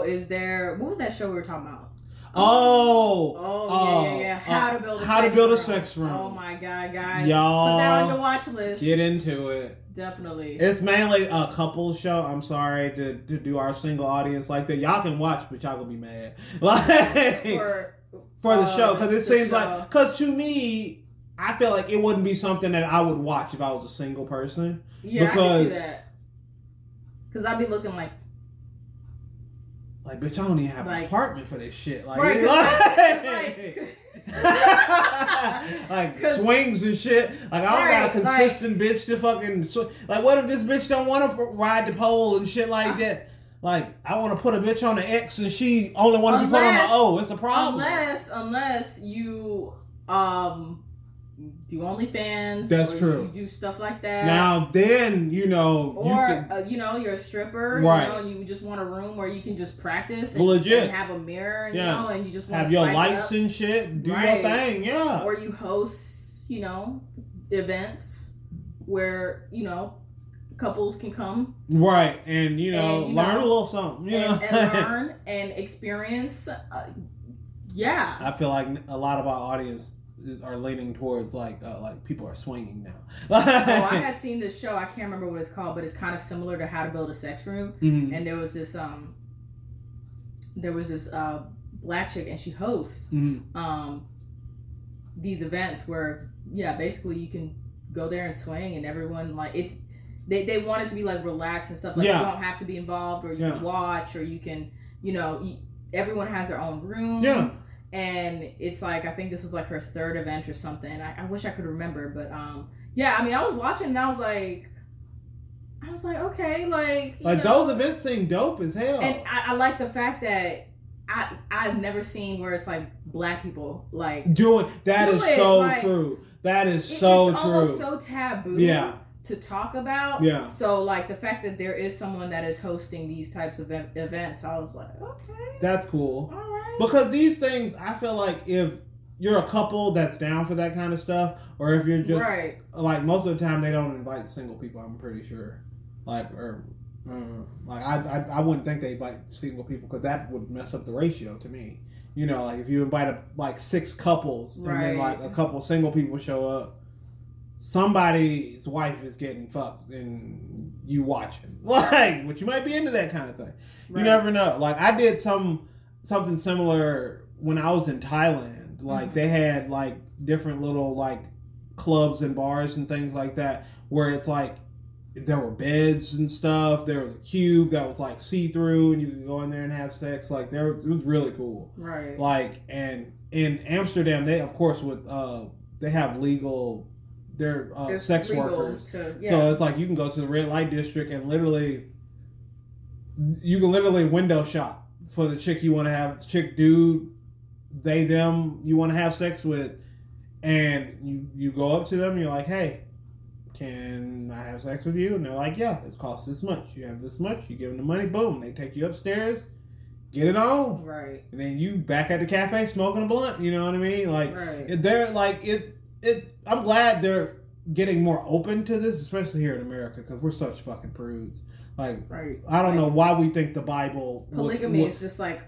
is there? What was that show we were talking about? Oh, Oh uh, yeah, yeah, yeah. How uh, to build a how to sex build a room. sex room. Oh my god, guys! Y'all, put that on your watch list. get into it. Definitely. It's mainly a couple show. I'm sorry to, to do our single audience like that. Y'all can watch, but y'all gonna be mad like for, for the uh, show because it seems show. like because to me, I feel like it wouldn't be something that I would watch if I was a single person. yeah, I can see that. Because I'd be looking like Like, bitch, I don't even have an apartment for this shit. Like, Right, like, like- like swings and shit. Like I don't got a Right, like- consistent bitch to fucking. Sw- like what if this bitch don't want to ride the pole and shit like that? Like I want to put a bitch on the X and she only want to be put on the O. It's a problem. unless unless you um do OnlyFans. That's or true. You do stuff like that. now then you know you or can uh, you know you're a stripper, Right. You know, and you just want a room where you can just practice and, Legit. and have a mirror, you Yeah. know, and you just want have to your lights up. and shit. Do Right. your thing. Yeah. or you host, you know, events where you know couples can come right. And you know And, you learn know, a little something. You and, know. and learn and experience. Uh, yeah, I feel like a lot of our audience are leaning towards like uh, like people are swinging now. oh, I had seen this show. I can't remember what it's called, but it's kind of similar to How to Build a Sex Room. Mhm. And there was this um, there was this uh black chick, and she hosts Mhm. um these events where yeah, basically you can go there and swing, and everyone like it's. They, they want it to be like relaxed and stuff like Yeah. you don't have to be involved or you Yeah. can watch or you can you know you, everyone has their own room Yeah. And it's like I think this was like her third event or something. I, I wish I could remember, but um, yeah. I mean, I was watching and I was like, I was like, okay, like Like know. those events seem dope as hell. and I, I like the fact that I I've never seen where it's like black people like Doing that Do is it, so like- true. That is it- so it's true. almost so taboo. Yeah. To talk about, Yeah. So like the fact that there is someone that is hosting these types of ev- events, I was like, okay, That's cool. all right, Because these things, I feel like if you're a couple that's down for that kind of stuff, or if you're just right, like most of the time they don't invite single people. I'm pretty sure, like or uh, like I, I I wouldn't think they invite single people because that would mess up the ratio to me. You know, like if you invite a, like six couples and then like a couple single people show up, somebody's wife is getting fucked and you watching. Like, but you might be into that kind of thing. You never know. Like I did some something similar when I was in Thailand. Like Mhm. they had like different little like clubs and bars and things like that where it's like there were beds and stuff. There was a cube that was like see through and you could go in there and have sex. Like there was, it was really cool. right, Like and in Amsterdam they of course would uh they have legal they're uh, sex workers. to- yeah. So it's like you can go to the red light district and literally, you can literally window shop for the chick you want to have, chick, dude, they, them you want to have sex with, and you you go up to them, you're like, hey, can I have sex with you? And they're like, yeah, it costs this much. You have this much. You give them the money. Boom, they take you upstairs, get it on, right, and then you back at the cafe smoking a blunt. You know what I mean? Like right. they're like it it i'm glad they're getting more open to this especially here in america because we're such fucking prudes like Right. i don't know why we think the bible Polygamy was- is just like,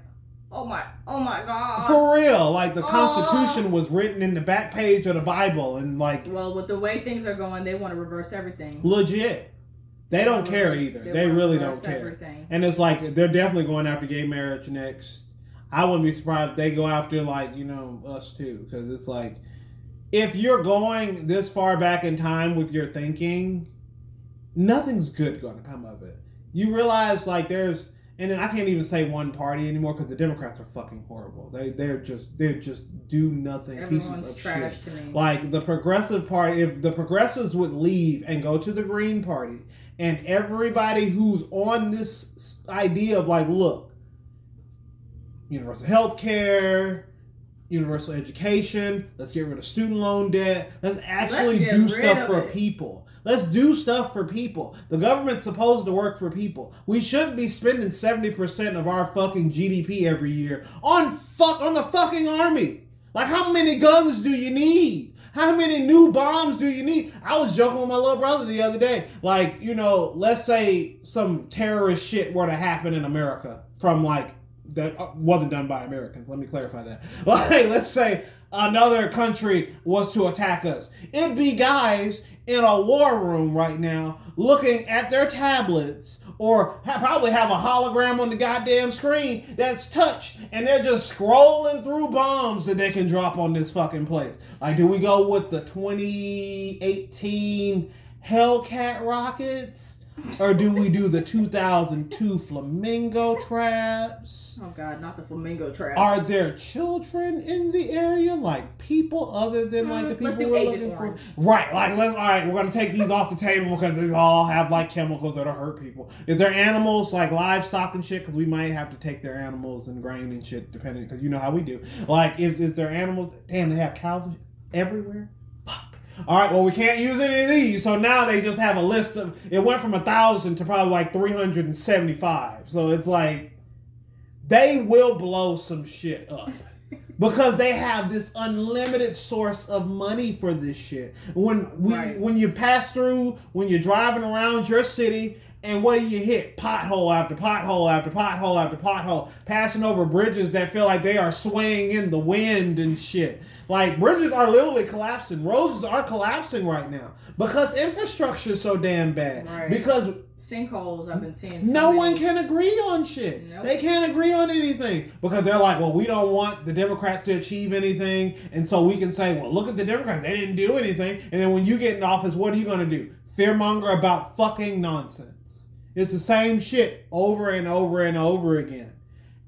oh my, oh my god. for real like the Oh. constitution was written in the back page of the bible and like well, with the way things are going, they want to reverse everything. legit they don't care reverse- either they, wanna really don't care Everything. and it's like they're definitely going after gay marriage next i wouldn't be surprised if they go after like you know us too because it's like if you're going this far back in time with your thinking nothing's good going to come of it. You realize like there's and then i can't even say one party anymore because the democrats are fucking horrible. They they're just they're just do nothing pieces of trash shit. to me. like the progressive party, if the progressives would leave and go to the Green Party, and everybody who's on this idea of like, look, universal health care, universal education, let's get rid of student loan debt, let's actually get do stuff for it. people. Let's do stuff for people. The government's supposed to work for people. We shouldn't be spending 70% of our fucking GDP every year on fuck on the fucking army. Like how many guns do you need? How many new bombs do you need? I was joking with my little brother the other day. Like, you know, let's say some terrorist shit were to happen in America from like that uh, wasn't done by Americans. Let me clarify that. Like, let's say another country was to attack us. It'd be guys in a war room right now looking at their tablets or ha- probably have a hologram on the goddamn screen that's touch and they're just scrolling through bombs that they can drop on this fucking place. Like, do we go with the 2018 Hellcat rockets? Or do we do the 2002 flamingo traps? Oh God, not the flamingo traps. Are there children in the area, like people other than like the Mm, people we're Agent looking Orange. for? Right, like let's all right. We're gonna take these off the table because they all have like chemicals that'll hurt people. Is there animals like livestock and shit? Because we might have to take their animals and grain and shit, depending. Because you know how we do. Like, is is there animals? Damn, they have cows everywhere. All right, well, we can't use any of these, so now they just have a list of. It went from a thousand to probably like three hundred and seventy-five. So it's like they will blow some shit up because they have this unlimited source of money for this shit. When we Right. when you pass through, when you're driving around your city. And what do you hit? Pothole after pothole after pothole after pothole, passing over bridges that feel like they are swaying in the wind and shit. Like bridges are literally collapsing. Roads are collapsing right now because infrastructure is so damn bad. Right. Because Sinkholes. I've been seeing. So no many. one can agree on shit. Nope. They can't agree on anything because they're like, well, we don't want the Democrats to achieve anything, and so we can say, well, look at the Democrats, they didn't do anything, and then when you get in office, what are you gonna do? Fearmonger about fucking nonsense. It's the same shit over and over and over again.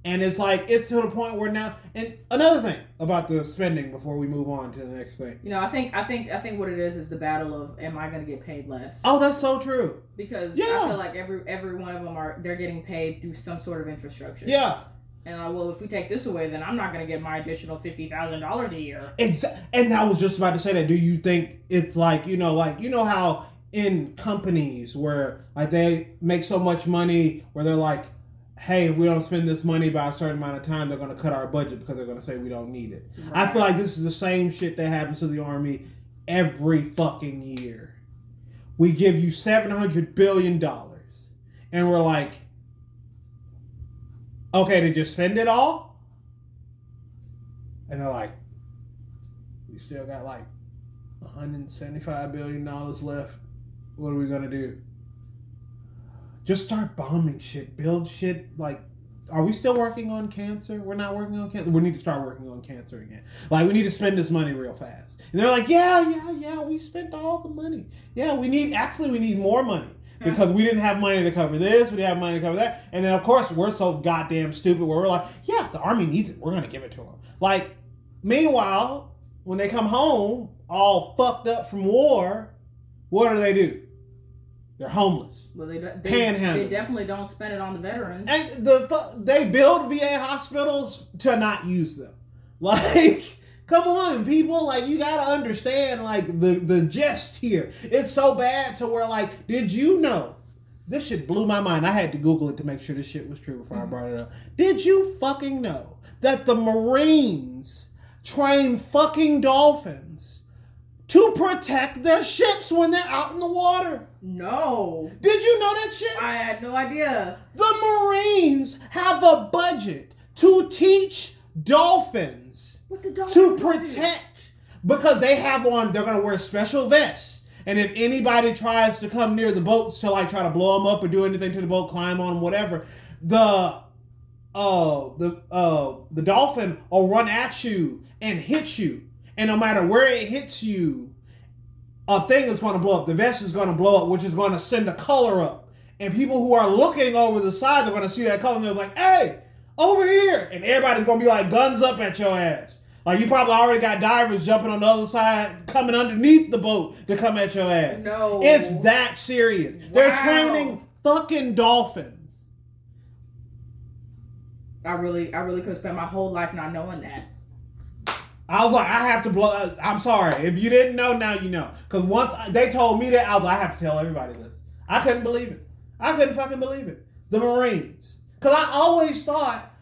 And it's like it's to the point where now and another thing about the spending before we move on to the next thing. You know, I think, I think, I think what it is is the battle of, am I going to get paid less? Oh, that's so true. Because Yeah. I feel like every every one of them are they're getting paid through some sort of infrastructure. Yeah. And uh, well, if we take this away, then I'm not going to get my additional fifty thousand dollars a year. Exa- and I was just about to say that. Do you think it's like you know, like you know how in companies where like they make so much money where they're like, hey, if we don't spend this money by a certain amount of time, they're going to cut our budget because they're going to say we don't need it. I feel like this is the same shit that happens to the army every fucking year. We give you seven hundred billion dollars, and we're like, okay, did you spend it all, and they're like, we still got like 175 billion dollars left. What are we gonna do? Just start bombing shit, build shit. Like, are we still working on cancer? We're not working on cancer. We need to start working on cancer again. Like, we need to spend this money real fast. And they're like, yeah, yeah, yeah. We spent all the money. Yeah, we need. Actually, we need more money hmm. because we didn't have money to cover this. We didn't have money to cover that. And then of course we're so goddamn stupid where we're like, yeah, the army needs it. We're gonna give it to them. Like, meanwhile, when they come home all fucked up from war, what do they do? They're homeless. Well, they they, they definitely don't spend it on the veterans. And the they build VA hospitals to not use them. Like, come on, people! Like, you gotta understand like the the gist here. It's so bad to where like, did you know? This shit blew my mind. I had to Google it to make sure this shit was true before I mm-hmm. brought it up. Did you fucking know that the Marines train fucking dolphins to protect their ships when they're out in the water? no, Did you know that shit? I had no idea. The Marines have a budget to teach dolphins What the dog to protect because they have on, they're going to wear special vests. And if anybody tries to come near the boats to like try to blow them up or do anything to the boat, climb on them, whatever, the uh the uh the dolphin will run at you and hit you. And no matter where it hits you, a thing is going to blow up. The vest is going to blow up, which is going to send a color up. And people who are looking over the side, they're going to see that color and they're like, hey, over here. And everybody's going to be like guns up at your ass. Like you probably already got divers jumping on the other side, coming underneath the boat to come at your ass. No. It's that serious. They're training fucking dolphins. I really, I really could have spent my whole life not knowing that. I was like, I have to blow. I'm sorry. If you didn't know, now you know. Because once they told me that, I was like, I have to tell everybody this. I couldn't believe it. I couldn't fucking believe it. The Marines. Because I always thought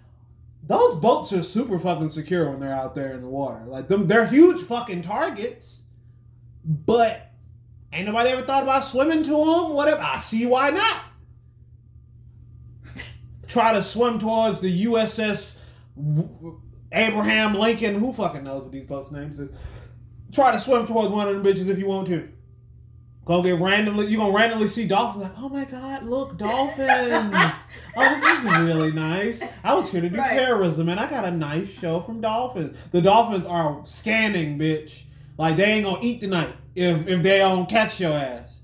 those boats are super fucking secure when they're out there in the water. Like them, they're huge fucking targets. But ain't nobody ever thought about swimming to them. Whatever. I see why not. Try to swim towards the USS Abraham Lincoln. Who fucking knows what these folks' names is? Try to swim towards one of them bitches if you want to. Go get randomly. you're gonna randomly see dolphins? Like, oh my god, look, dolphins! oh, this is really nice. I was here to do Right. terrorism, and I got a nice show from dolphins. The dolphins are scanning, bitch. Like they ain't gonna eat tonight if if they don't catch your ass.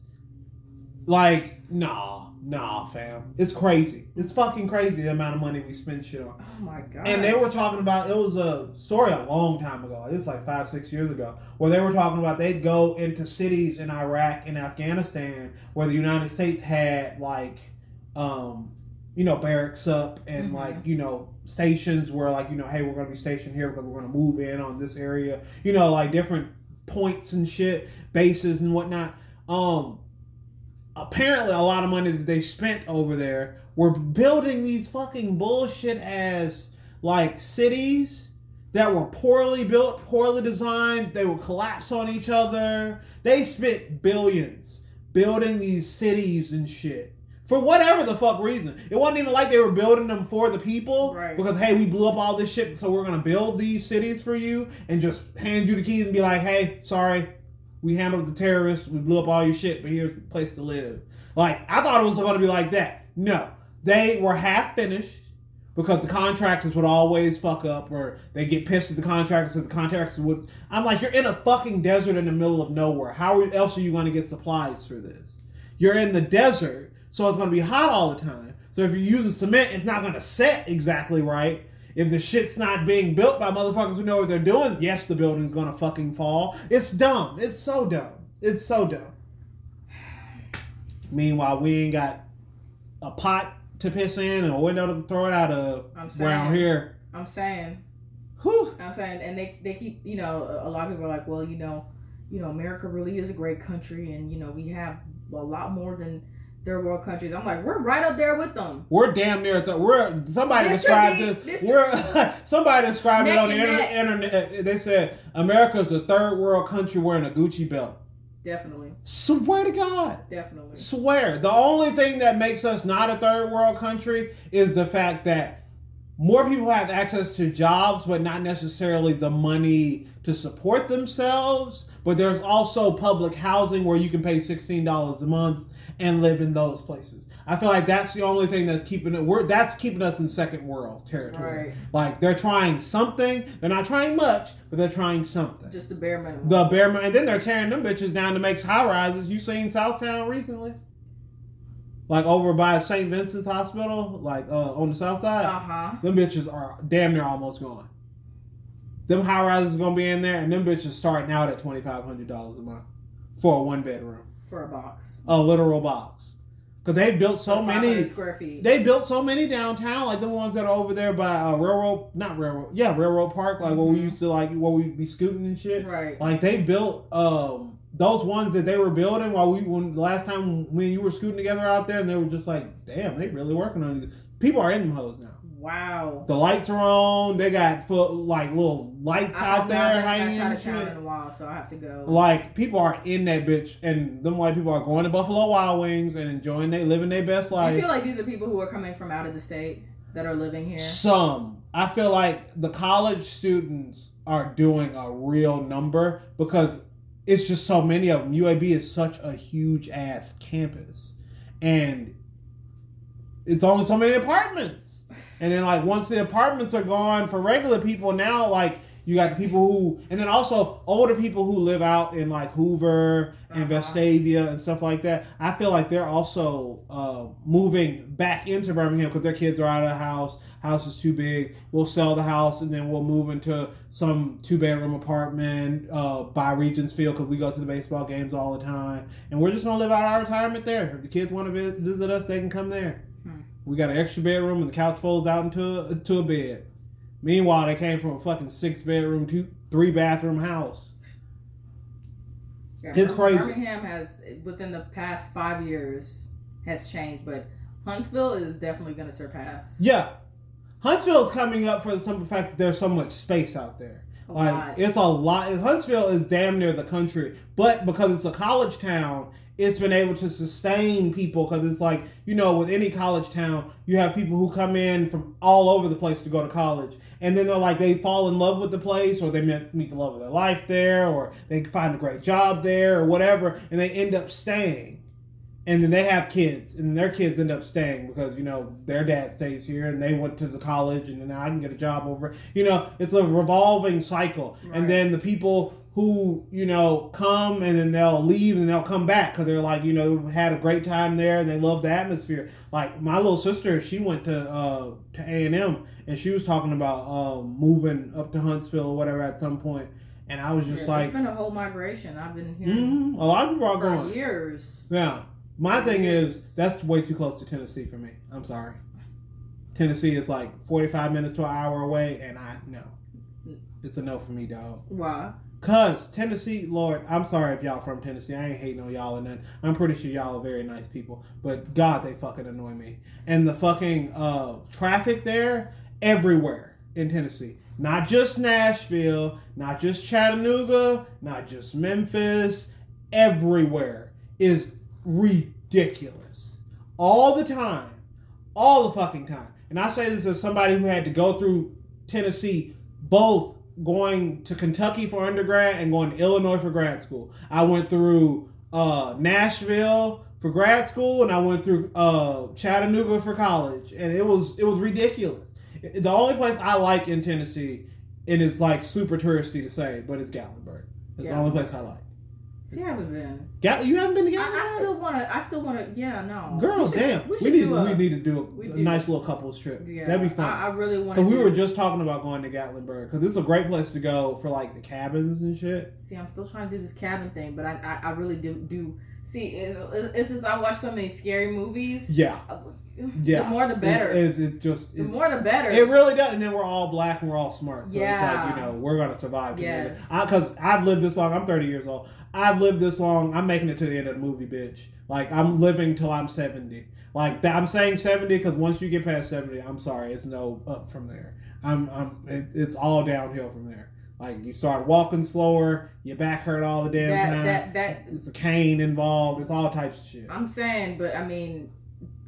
Like, nah, nah, fam. It's crazy. It's fucking crazy the amount of money we spend shit on. Oh my god. And they were talking about it was a story a long time ago. It's like five, six years ago, where they were talking about they'd go into cities in Iraq and Afghanistan where the United States had like, um, you know, barracks up and Mhm. like you know stations where like you know, hey, we're gonna be stationed here because we're gonna move in on this area. You know, like different points and shit, bases and whatnot. Um, apparently a lot of money that they spent over there were building these fucking bullshit ass like cities that were poorly built, poorly designed. They would collapse on each other. They spent billions building these cities and shit. For whatever the fuck reason. It wasn't even like they were building them for the people. Right. Because, hey, we blew up all this shit, so we're going to build these cities for you and just hand you the keys and be like, hey, sorry, we handled the terrorists, we blew up all your shit, but here's the place to live. Like, I thought it was going to be like that. No. They were half finished because the contractors would always fuck up or they get pissed at the contractors so the contractors would I'm like, you're in a fucking desert in the middle of nowhere. How else are you going to get supplies for this? You're in the desert, so it's going to be hot all the time. So if you're using cement, it's not going to set exactly right. If the shit's not being built by motherfuckers who know what they're doing, yes, the building's going to fucking fall. It's dumb. It's so dumb. It's so dumb. Meanwhile, we ain't got a pot to piss in and a window to throw it out of I'm saying. around here. I'm saying. Whew. I'm saying, and they they keep you know a lot of people are like, well, you know, you know, America really is a great country, and you know we have a lot more than third world countries. I'm like, we're right up there with them. We're damn near. Th- we're somebody This described be- this. this we're somebody described it on the inter- internet. They said America's a third world country wearing a Gucci belt. Definitely, Swear to God. definitely. Swear. The only thing that makes us not a third world country is the fact that more people have access to jobs, but not necessarily the money to support themselves. But there's also public housing where you can pay $16 a month and live in those places. I feel like that's the only thing that's keeping it. We're that's keeping us in second world territory. Right. Like they're trying something. They're not trying much, but they're trying something. Just the bare minimum. The bare minimum, and then they're tearing them bitches down to make high rises. You seen Southtown recently? Like over by St. Vincent's Hospital, like uh, on the south side. uh huh. Them bitches are damn near almost gone. Them high rises are gonna be in there, and them bitches starting out at twenty five hundred dollars a month for a one bedroom, For a box. a literal box. Cause they've built so many. square feet. They built so many downtown, like the ones that are over there by uh, railroad, not railroad, yeah, railroad park, like where we used to like where we would be scooting and shit. right. Like they built um those ones that they were building while we when last time when you were scooting together out there, and they were just like, damn, they really working on these. People are in them hoes now. Wow. The lights are on. They got foot like little lights I out there hanging outside and of town in a while, so I have to go. Like people are in that bitch, and them white people are going to Buffalo Wild Wings and enjoying they living their best life. Do you feel like these are people who are coming from out of the state that are living here? Some. I feel like the college students are doing a real number because it's just so many of them. UAB is such a huge ass campus. And it's only so many apartments. And then like once the apartments are gone for regular people now like you got the people who and then also older people who live out in like Hoover and Uh-huh. Vestavia and stuff like that. I feel like they're also uh, moving back into Birmingham because their kids are out of the house. House is too big. We'll sell the house and then we'll move into some two bedroom apartment uh, by Regions Field because we go to the baseball games all the time. And we're just gonna live out our retirement there. If the kids want to visit, visit us, they can come there. We got an extra bedroom and the couch folds out into a, into a bed. Meanwhile, they came from a fucking six bedroom, two three bathroom house. Yeah, It's crazy. Birmingham has, within the past five years, has changed, but Huntsville is definitely going to surpass. Yeah, Huntsville is coming up for the simple fact that there's so much space out there. A like lot. it's a lot. Huntsville is damn near the country, but because it's a college town, it's been able to sustain people. Because it's like you know, with any college town, you have people who come in from all over the place to go to college, and then they're like they fall in love with the place, or they meet, meet the love of their life there, or they find a great job there, or whatever, and they end up staying. And then they have kids, and their kids end up staying because you know their dad stays here, and they went to the college, and then now I can get a job over. You know, it's a revolving cycle. Right. And then the people who you know come and then they'll leave and they'll come back because they're like you know had a great time there and they love the atmosphere. Like my little sister, she went to uh, to A and she was talking about um, moving up to Huntsville or whatever at some point, and I was just Yeah, like, there's been a whole migration. I've been here mm, a lot of people are for going. years. Yeah. My thing is that's way too close to Tennessee for me. I'm sorry. Tennessee is like 45 minutes to an hour away, and I no. It's a no for me, dog. Why? Cause Tennessee, Lord, I'm sorry if y'all from Tennessee. I ain't hating on y'all or nothing. I'm pretty sure y'all are very nice people. But God, they fucking annoy me. And the fucking uh, traffic there, everywhere in Tennessee. Not just Nashville, not just Chattanooga, not just Memphis. Everywhere is ridiculous. All the time. All the fucking time. And I say this as somebody who had to go through Tennessee both going to Kentucky for undergrad and going to Illinois for grad school. I went through uh, Nashville for grad school and I went through uh, Chattanooga for college, and it was it was ridiculous. The only place I like in Tennessee, and it's like super touristy to say, but it's Gatlinburg. It's the only place I like. See, I haven't been. Gal- you haven't been to I, Gatlinburg? I still want to. I still want to. Yeah, no. Girl, We should- damn. We, We, need a, we need to do a, do- nice little couples trip. Yeah, That'd be fun. I, I really want. Cause we were just talking about going to Gatlinburg because it's a great place to go for like the cabins and shit. See, I'm still trying to do this cabin thing, but I, I, I really do do. See, it's, it's just I watch so many scary movies. Yeah, uh, yeah. The more the better. It, it, it just the it, more the better. it really does. And then we're all black and we're all smart, so it's Yeah. like you know we're gonna survive together. Yes. Because I've lived this long. I'm 30 years old. I've lived this long. I'm making it to the end of the movie, bitch. Like I'm living till I'm 70. Like that, I'm saying 70 because once you get past 70, I'm sorry, it's no up from there. I'm, I'm, it, it's all downhill from there. Like you start walking slower, your back hurt all the damn that, time. that that it's a cane involved. It's all types of shit. I'm saying, but I mean,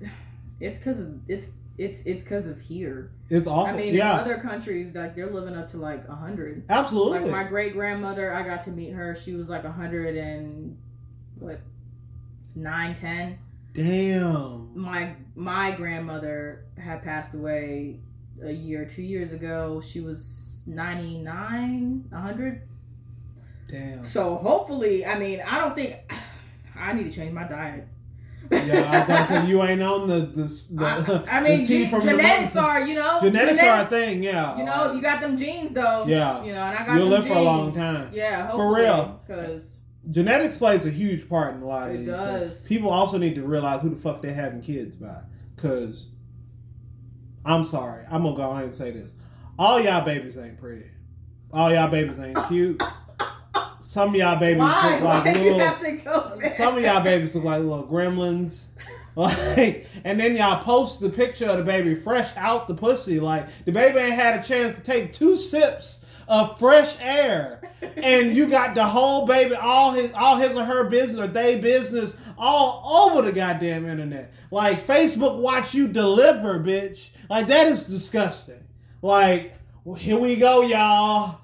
it's because it's it's it's because of here. It's awful. I mean, yeah, in other countries, like they're living up to like a hundred. absolutely. Like my great grandmother, I got to meet her. She was like a hundred and what nine, ten. Damn. My my grandmother had passed away a year, two years ago. She was ninety nine, a hundred. Damn. So hopefully, I mean, I don't think I need to change my diet. Yeah, I like, you ain't on the the, the I, I mean, the tea from the genetics are, you know, genetics are a thing. Yeah, You know, you got them genes, though, Yeah. you know, and I got You'll them live for a long time. Yeah, For real. because genetics plays a huge part in a lot of It these. does. things. People also need to realize who the fuck they're having kids by. Cause I'm sorry, I'm gonna go ahead and say this: all y'all babies ain't pretty. All y'all babies ain't cute. Some of y'all babies why? look like why little. have to go there? Some of y'all babies look like little gremlins. Like, and then y'all post the picture of the baby fresh out the pussy. Like, the baby ain't had a chance to take two sips of fresh air. And you got the whole baby, all his all his or her business or they business all over the goddamn internet. Like Facebook watch you deliver, bitch. Like that is disgusting. Like, well, here we go, y'all.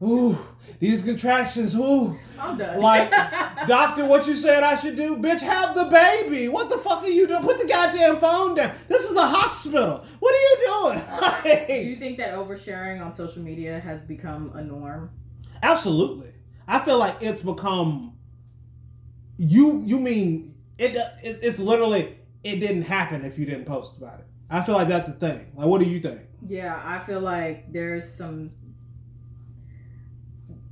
Ooh, these contractions, who? I'm done. Like, doctor, what you said I should do? Bitch, have the baby. What the fuck are you doing? Put the goddamn phone down. This is a hospital. What are you doing? do you think that oversharing on social media has become a norm? absolutely. I feel like it's become. You you mean it, it? It's literally it didn't happen if you didn't post about it. I feel like that's a thing. Like, what do you think? Yeah, I feel like there's some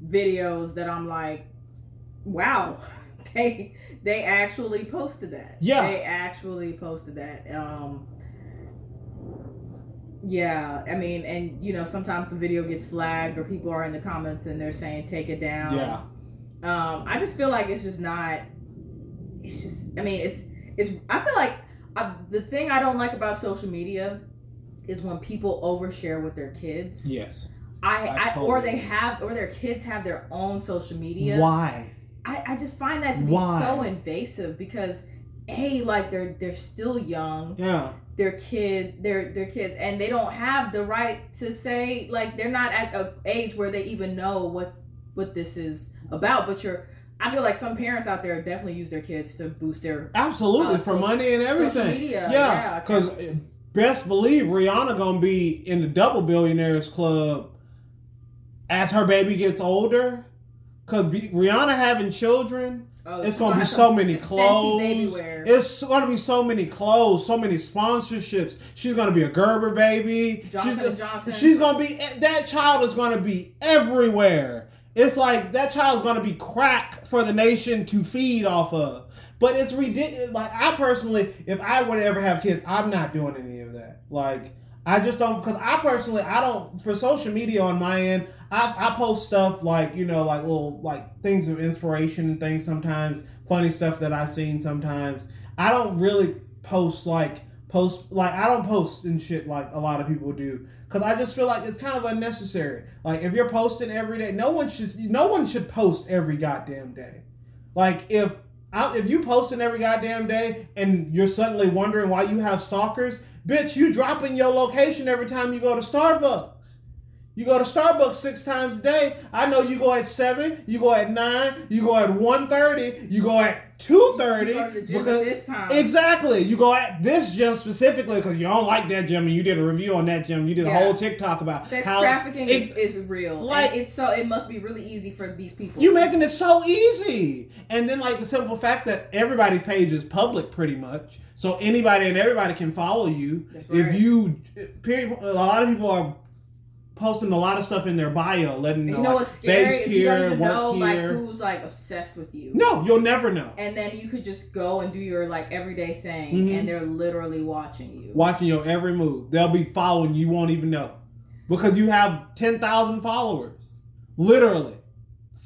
videos that I'm like, wow, they they actually posted that. Yeah. they actually posted that. Um, yeah, I mean, and you know, sometimes the video gets flagged or people are in the comments and they're saying take it down. Yeah, Um, I just feel like it's just not. It's just. I mean, it's. It's. I feel like I, the thing I don't like about social media is when people overshare with their kids. yes, I, I I, or they have or their kids have their own social media. Why? I, I just find that to be Why? so invasive because a like they're they're still young. Yeah. They're kid they're they're kids and they don't have the right to say like they're not at a age where they even know what what this is about. But you're I feel like some parents out there definitely use their kids to boost their Absolutely Uh, for so- money and social everything. media. Yeah, because accounts. best believe Rihanna gonna be in the double billionaires club as her baby gets older. Cause Rihanna having children, Oh, it's gonna be so many clothes. It's gonna be so many clothes, so many sponsorships. She's gonna be a Gerber baby. Johnson she's, Johnson. She's gonna be that child is gonna be everywhere. It's like that child's gonna be crack for the nation to feed off of. But it's ridiculous. Like I personally, if I were to ever have kids, I'm not doing any of that. Like I just don't because I personally I don't for social media on my end. I, I post stuff like you know like little like things of inspiration and things sometimes funny stuff that I've seen sometimes. I don't really post like post like I don't post and shit like a lot of people do because I just feel like it's kind of unnecessary. Like if you're posting every day, no one should no one should post every goddamn day. Like if I, if you posting every goddamn day and you're suddenly wondering why you have stalkers, bitch, you dropping your location every time you go to Starbucks. You go to Starbucks six times a day. I know you go at seven, you go at nine, you go at 1.30, you go at two thirty. You go to the gym at this time. Exactly. You go at this gym specifically because you don't like that gym and you did a review on that gym. You did a Yeah. whole TikTok about Sex how trafficking is, is real. like- it's so it must be really easy for these people. You're making it so easy. And then like the simple fact that everybody's page is public pretty much. So anybody and everybody can follow you. Right. If you eh, a lot of people are posting a lot of stuff in their bio, letting you know, know like, what's scary? Is you here, don't even know like who's like obsessed with you. no, you'll never know. And then you could just go and do your like everyday thing, Mhm. and they're literally watching you. Watching your every move. They'll be following you, you won't even know. Because you have 10,000 followers. Literally.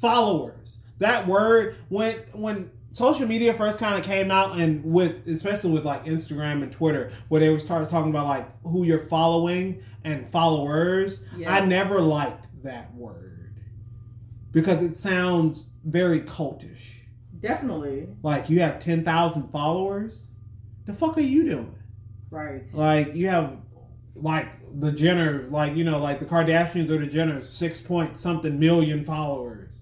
Followers. That word when when social media first kind of came out and with especially with like Instagram and Twitter where they would start talking about like who you're following and followers, I never liked that word. Because it sounds very cultish. Definitely, Like you have 10,000 followers? The fuck are you doing? right? Like you have like the Jenner, like you know, like the Kardashians or the Jenners, six point something million followers.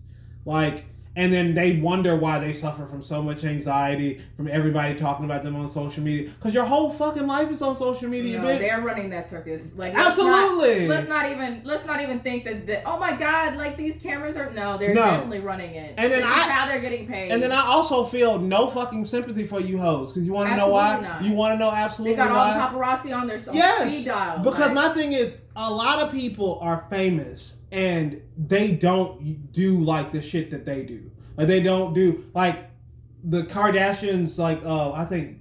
Like and then they wonder why they suffer from so much anxiety from everybody talking about them on social media. Because your whole fucking life is on social media, no, bitch. they're running that circus. Like let's Absolutely. Not, let's not even let's not even think that, that oh my god, like these cameras are no, they're No. definitely running it. And then this I- how they're getting paid. And then I also feel no fucking sympathy for you hoes. Because you want to know why? Not. You want to know absolutely they got why? all the paparazzi on their so Yes, speed dial. Because my thing is, a lot of people are famous and they don't do like the shit that they do. Like they don't do like the Kardashians. Like uh, I think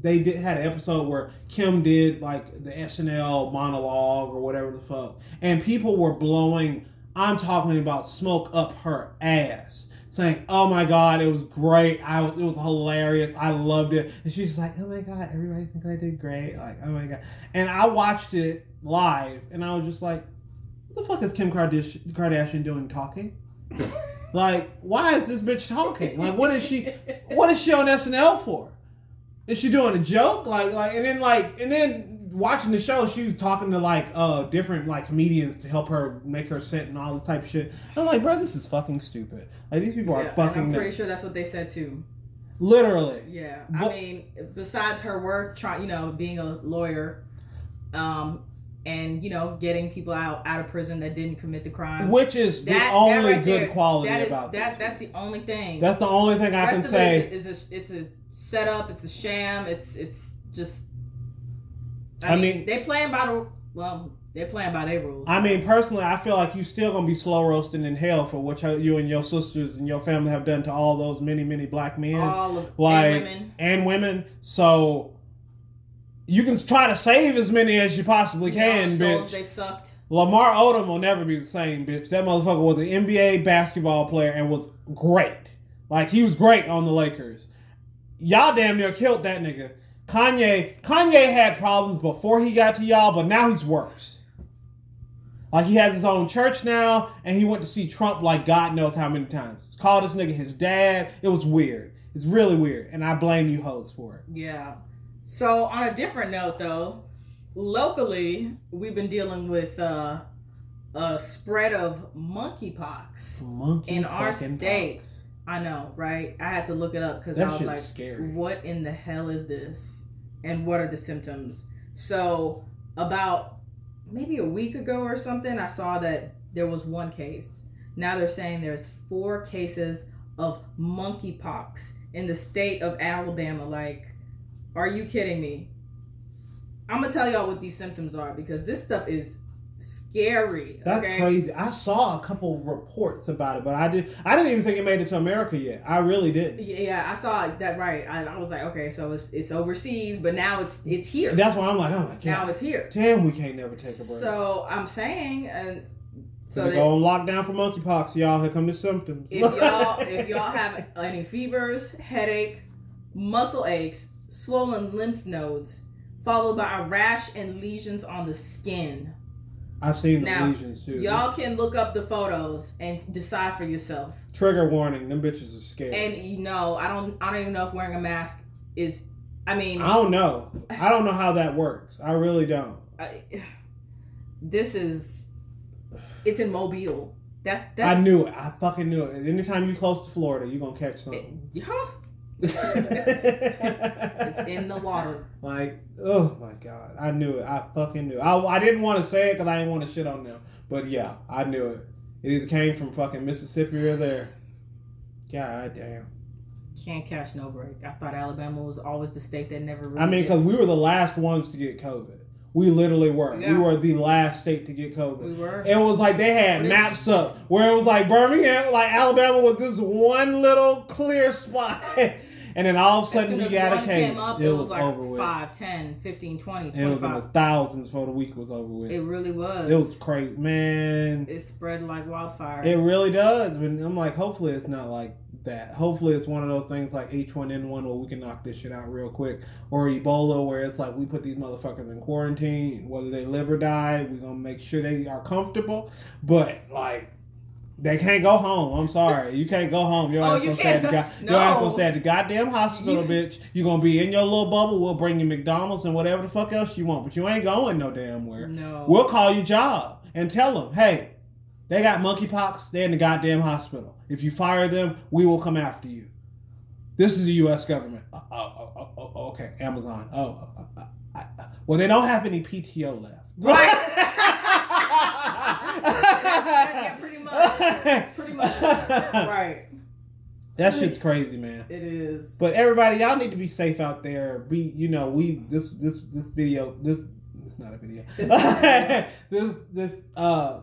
they did had an episode where Kim did like the SNL monologue or whatever the fuck, and people were blowing. I'm talking about smoke up her ass. Saying, "Oh my god, it was great! I was, it was hilarious. I loved it." And she's like, "Oh my god, everybody thinks I did great!" Like, "Oh my god!" And I watched it live, and I was just like, "What the fuck is Kim Kardashian doing talking? like, why is this bitch talking? Like, what is she? What is she on SNL for? Is she doing a joke? Like, like, and then like, and then watching the show, she was talking to like uh different like comedians to help her make her set and all this type of shit. I'm like, bro, this is fucking stupid. Like, these people are Yeah, and fucking I'm pretty nuts. sure that's what they said too. literally. Yeah, I mean, besides her work, trying, you know, being a lawyer, um, and you know, getting people out out of prison that didn't commit the crime. Which is That- the that only right good there, quality that is, about that. That's the only thing. That's the only thing I Rest can say. it is, a, it's a setup. It's a sham. It's it's just. I I, mean, mean- they playing by the well. They're playing by their rules. I mean, personally, I feel like you still gonna be slow roasting in hell for what you you and your sisters and your family have done to all those many, many black men all of like- and women. and women. So you can try to save as many as you possibly can, souls bitch. They sucked. Lamar Odom will never be the same, bitch. That motherfucker was an NBA basketball player and was great. Like he was great on the Lakers. Y'all damn near killed that nigga. Kanye, Kanye had problems before he got to y'all, but now he's worse. Like he has his own church now, and he went to see Trump like God knows how many times. Called this nigga his dad. It was weird. It's really weird, and I blame you hoes for it. Yeah. So on a different note, though, locally we've been dealing with uh, a spread of monkeypox. Monkey In our state. pox. I know, right? I had to look it up because I was like, scary. "What in the hell is this? And what are the symptoms?" So about maybe a week ago or something, I saw that there was one case. Now they're saying there's four cases of monkeypox in the state of Alabama. Like, are you kidding me? I'm gonna tell y'all what these symptoms are because this stuff is scary. That's okay? crazy. I saw a couple of reports about it, but I did. I didn't even think it made it to America yet. I really didn't. Yeah, I saw that right. I, I was like, okay, so it's it's overseas, but now it's it's here. That's why I'm like, oh my god, now it's here. damn, we can't never take a break. So I'm saying, and so so go on lockdown for monkeypox, y'all. Here come the symptoms. if y'all if y'all have any fevers, headache, muscle aches, swollen lymph nodes, followed by a rash and lesions on the skin, I've seen the Now, lesions too. y'all can look up the photos and decide for yourself. Trigger warning: them bitches are scared. And you know, I don't I don't even know if wearing a mask is. I mean, I don't know. I don't know how that works. I really don't. I, this is it's in Mobile. That's that's I knew it. I fucking knew it. Anytime you close to Florida, you're gonna catch It, something. Eh, huh? It's in the water. like, oh my god, I knew it. I fucking knew. It. I, I didn't want to say it because I didn't want to shit on them, but yeah, I knew it. It either came from fucking Mississippi or there. God damn. Can't catch no break. I thought Alabama was always the state that never. Really I mean, because we were the last ones to get COVID. We literally were. Yeah. We were the last state to get COVID. we were. It was like they had But it's- maps up where it was like Birmingham, like Alabama was this one little clear spot. And then all of a sudden we got a one came came up, it, was, like over with. 5, 10, 15, 20, And it was in the thousands before the week was over with. It It, really was. It was crazy. Man, It spread like wildfire. it really does. And I'm like, hopefully it's not like that. Hopefully it's one of those things like H1N1 where we can knock this shit out real quick. Or Ebola where it's like we put these motherfuckers in quarantine, whether they live or die, we're going to make sure they are comfortable. But, like, they can't go home. I'm sorry. You can't go home. Your Oh, ass you gonna stay at the go- go- your ass gonna stay at the goddamn hospital, You- bitch. You're gonna be in your little bubble. We'll bring you McDonald's and whatever the fuck else you want, but you ain't going no damn where. no. We'll call your job and tell them, hey, they got monkeypox. They're in the goddamn hospital. If you fire them, we will come after you. This is the U.S. government. Oh, okay, Amazon. Oh, well, they don't have any PTO left. yeah, pretty much. Pretty much. Right. That shit's crazy, man. It is. But everybody, y'all need to be safe out there. Be you know, we this this this video this it's not a video. This- this uh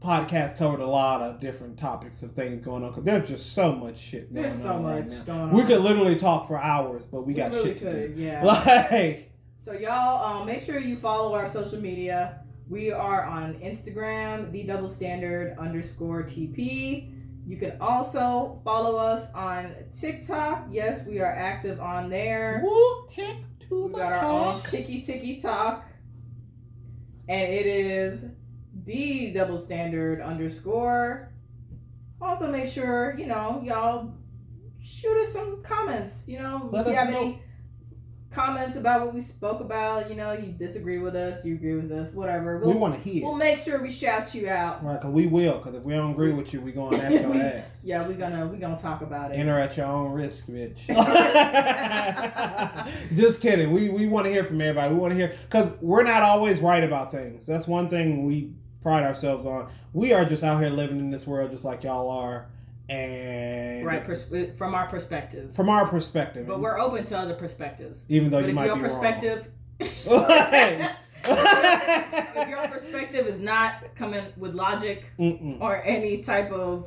podcast covered a lot of different topics of things going on because there's just so much shit going There's so on right much now. going on. We could literally talk for hours, but we, got really shit to could, do. Yeah. Like So y'all, um, make sure you follow our social media. We are on Instagram, the double standard underscore TP. You can also follow us on TikTok. Yes, we are active on there. whoop tick to We the got our own. Tiki Tiki Talk. And it is the double standard underscore. Also make sure, you know, y'all shoot us some comments. You know, Let if you have know. any comments about what we spoke about, you know, you disagree with us, you agree with us, whatever. We We'll, want to hear. we'll make sure we shout you out. Right, because we will. Because if we don't agree with you, we going at your We- ass. Yeah, we're gonna we're gonna talk about it. Enter at your own risk, bitch. Just kidding. We we want to hear from everybody. We want to hear because we're not always right about things. That's one thing we pride ourselves on. We are just out here living in this world just like y'all are, and right, pers- uh, from our perspective. from our perspective. But we're open to other perspectives. even though but you if might your be perspective wrong. if your perspective is not coming with logic Mm-mm. or any type of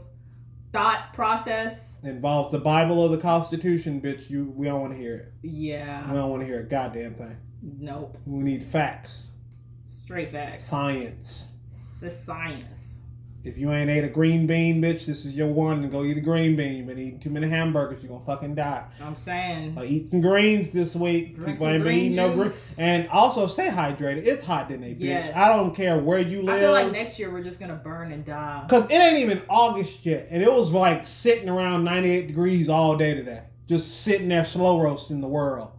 thought process, Involves the Bible or the Constitution, bitch. You we don't want to hear it. Yeah, we don't want to hear a goddamn thing. nope. We need facts, Straight facts. science. S- Science. If you ain't ate a green bean, bitch, this is your warning. Go eat a green bean. You've been eating too many hamburgers, you're gonna fucking die. I'm saying. Like, eat some greens this week. Drink People ain't been green eating no green. And also stay hydrated. It's hot today, bitch. Yes. I don't care where you live. I feel like next year we're just gonna burn and die. Cause it ain't even August yet, and it was like sitting around 98 degrees all day today, just sitting there slow roasting the world.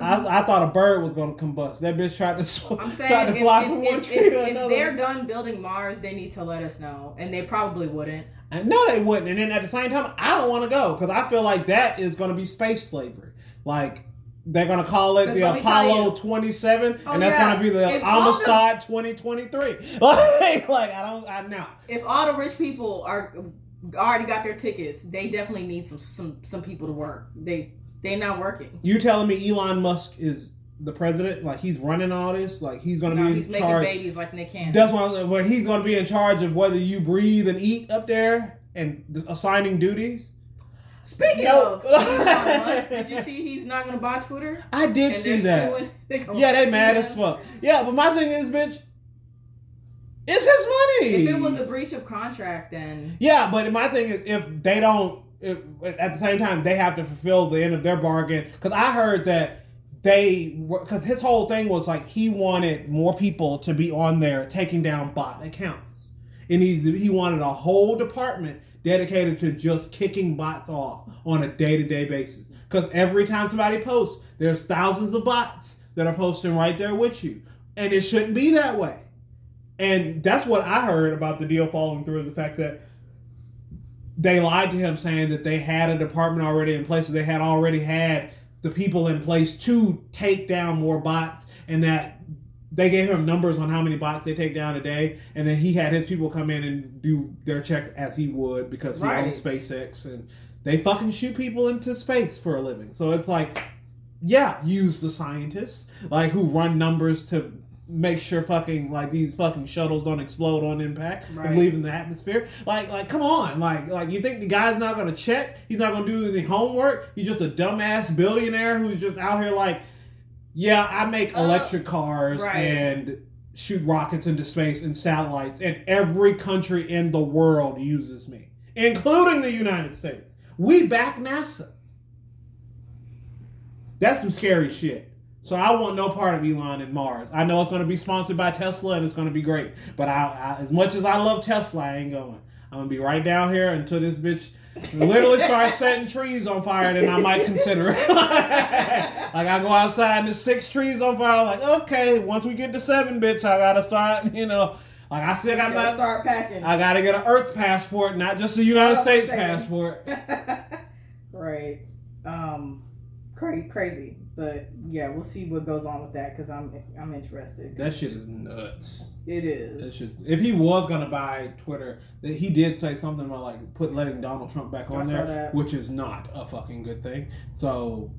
I, I thought a bird was gonna combust. That bitch tried to sw- I'm saying tried to if, fly if- from if- one tree if- to if they're done building Mars, they need to let us know, and they probably wouldn't. No, they wouldn't. And then at the same time, I don't want to go because I feel like that is going to be space slavery. Like they're going to call it the let me tell Apollo you- 27, Oh, and that's yeah. going to be the If the- Amistad 2023. Like, like I don't. I know. If all the rich people are already got their tickets, they definitely need some some some people to work. They they not working. You telling me Elon Musk is the president? Like he's running all this? Like he's going to No, be he's in making charge? babies like Nick Cannon. That's why. Where he's going to be in charge of whether you breathe and eat up there and assigning duties. Speaking Nope. of Elon Musk, did you see he's not gonna buy Twitter? I did And see that. suing- they Yeah, they mad as fuck. Yeah, but my thing is, bitch, it's his money. If it was a breach of contract, then yeah, but my thing is, if they don't, at the same time, they have to fulfill the end of their bargain. Because I heard that they, because his whole thing was like he wanted more people to be on there taking down bot accounts, and he he wanted a whole department dedicated to just kicking bots off on a day to day basis. Because every time somebody posts, there's thousands of bots that are posting right there with you, and it shouldn't be that way. And that's what I heard about the deal falling through the fact that they lied to him saying that they had a department already in place, so they had already had the people in place to take down more bots, and that they gave him numbers on how many bots they take down a day, and then he had his people come in and do their check as he would because he Right. owns SpaceX, and they fucking shoot people into space for a living. So it's like, yeah, use the scientists like who run numbers to make sure fucking like these fucking shuttles don't explode on impact Right. and leave in the atmosphere. Like, like, come on, like, like you think the guy's not gonna check? He's not gonna do any homework. He's just a dumbass billionaire who's just out here like, yeah, I make Uh, electric cars right. and shoot rockets into space and satellites, and every country in the world uses me, including the United States. We back NASA. That's some scary shit. So I want no part of Elon and Mars. I know it's going to be sponsored by Tesla and it's going to be great. But I, I, as much as I love Tesla, I ain't going. I'm gonna be right down here until this bitch literally starts setting trees on fire. Then I might consider it. like I go outside and there's six trees on fire. I'm like, okay, once we get to seven, bitch, I gotta start. You know, like I still got gotta my. start packing. I gotta get an Earth passport, not just a United Oh, States passport. right. Um, cra- crazy, but yeah, we'll see what goes on with that because I'm I'm interested. That shit is nuts. It is. That shit. If he was gonna buy Twitter, that he did say something about like put letting Donald Trump back on there, that. which is not a fucking good thing. So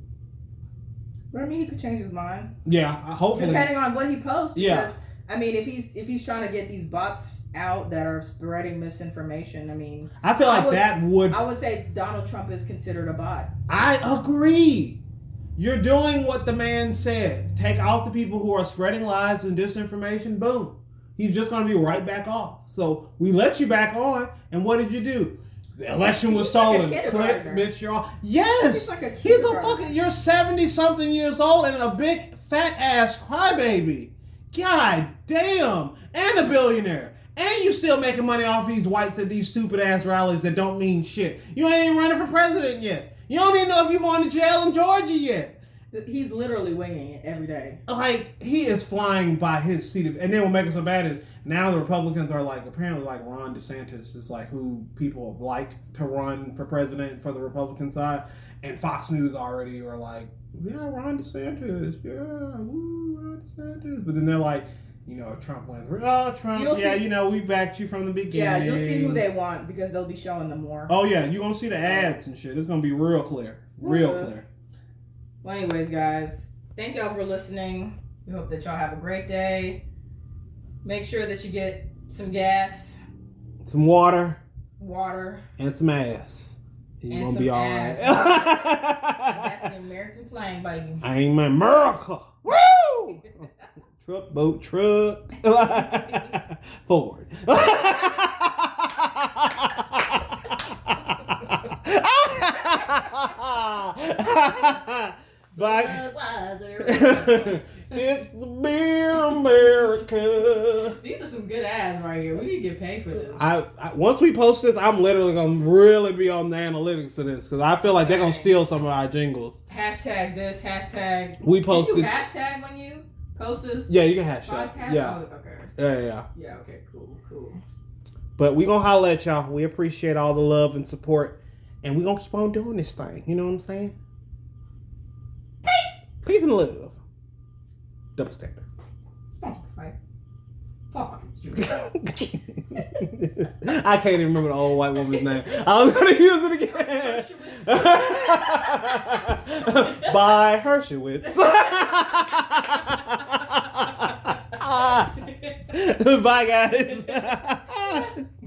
But I mean, he could change his mind yeah, hopefully. depending on what he posts. Yeah. Because, I mean, if he's if he's trying to get these bots out that are spreading misinformation, I mean, I feel I like would- that would. I would say Donald Trump is considered a bot. I agree. You're doing what the man said. Take off the people who are spreading lies and disinformation. Boom. He's just going to be right back off. So we let you back on, and what did you do? The election was He's like stolen. Click, bitch, you're off. Yes. He's like a He's a fucking. You're seventy something years old and a big fat ass crybaby. God damn, and a billionaire, and you still making money off these whites at these stupid ass rallies that don't mean shit. You ain't even running for president yet. You don't even know if you're going to jail in Georgia yet. He's literally winging it every day. Like he is flying by his seat of, and then what makes it so bad is now the Republicans are like apparently like Ron DeSantis is like who people like to run for president for the Republican side, and Fox News already are like, yeah, Ron DeSantis, yeah, woo, Ron DeSantis, but then they're like, you know, Trump wins, oh Trump, You'll yeah, see- you know, we backed you from the beginning. Yeah, you'll see who they want because they'll be showing them more. Oh yeah, you gonna see the ads and shit. It's gonna be real clear, real Yeah. clear. Well, anyways, guys, thank y'all for listening. We hope that y'all have a great day. Make sure that you get some gas, Some water. water. and some ass. You And gonna some be all ass. That's the right. American plane, baby. I'm America. Woo! truck, boat, truck, Ford. It's the beer America. These are some good ads right here. We need to get paid for this. I, I once we post this, I'm literally gonna really be on the analytics of this because I feel like they're gonna steal some of our jingles. Hashtag this. Hashtag. We posted. hashtag on you post this Yeah, you can hashtag. podcast? Yeah, Oh, okay. yeah, yeah. Yeah, okay, cool, cool. But we gonna holler at y'all. We appreciate all the love and support, and we gonna keep on doing this thing. You know what I'm saying? Peace! Peace and love. Double standard. Sponsored by Paul Hawkins Jr. I can't even remember the old white woman's name. I was gonna use it again. By Hershowitz. Bye, guys.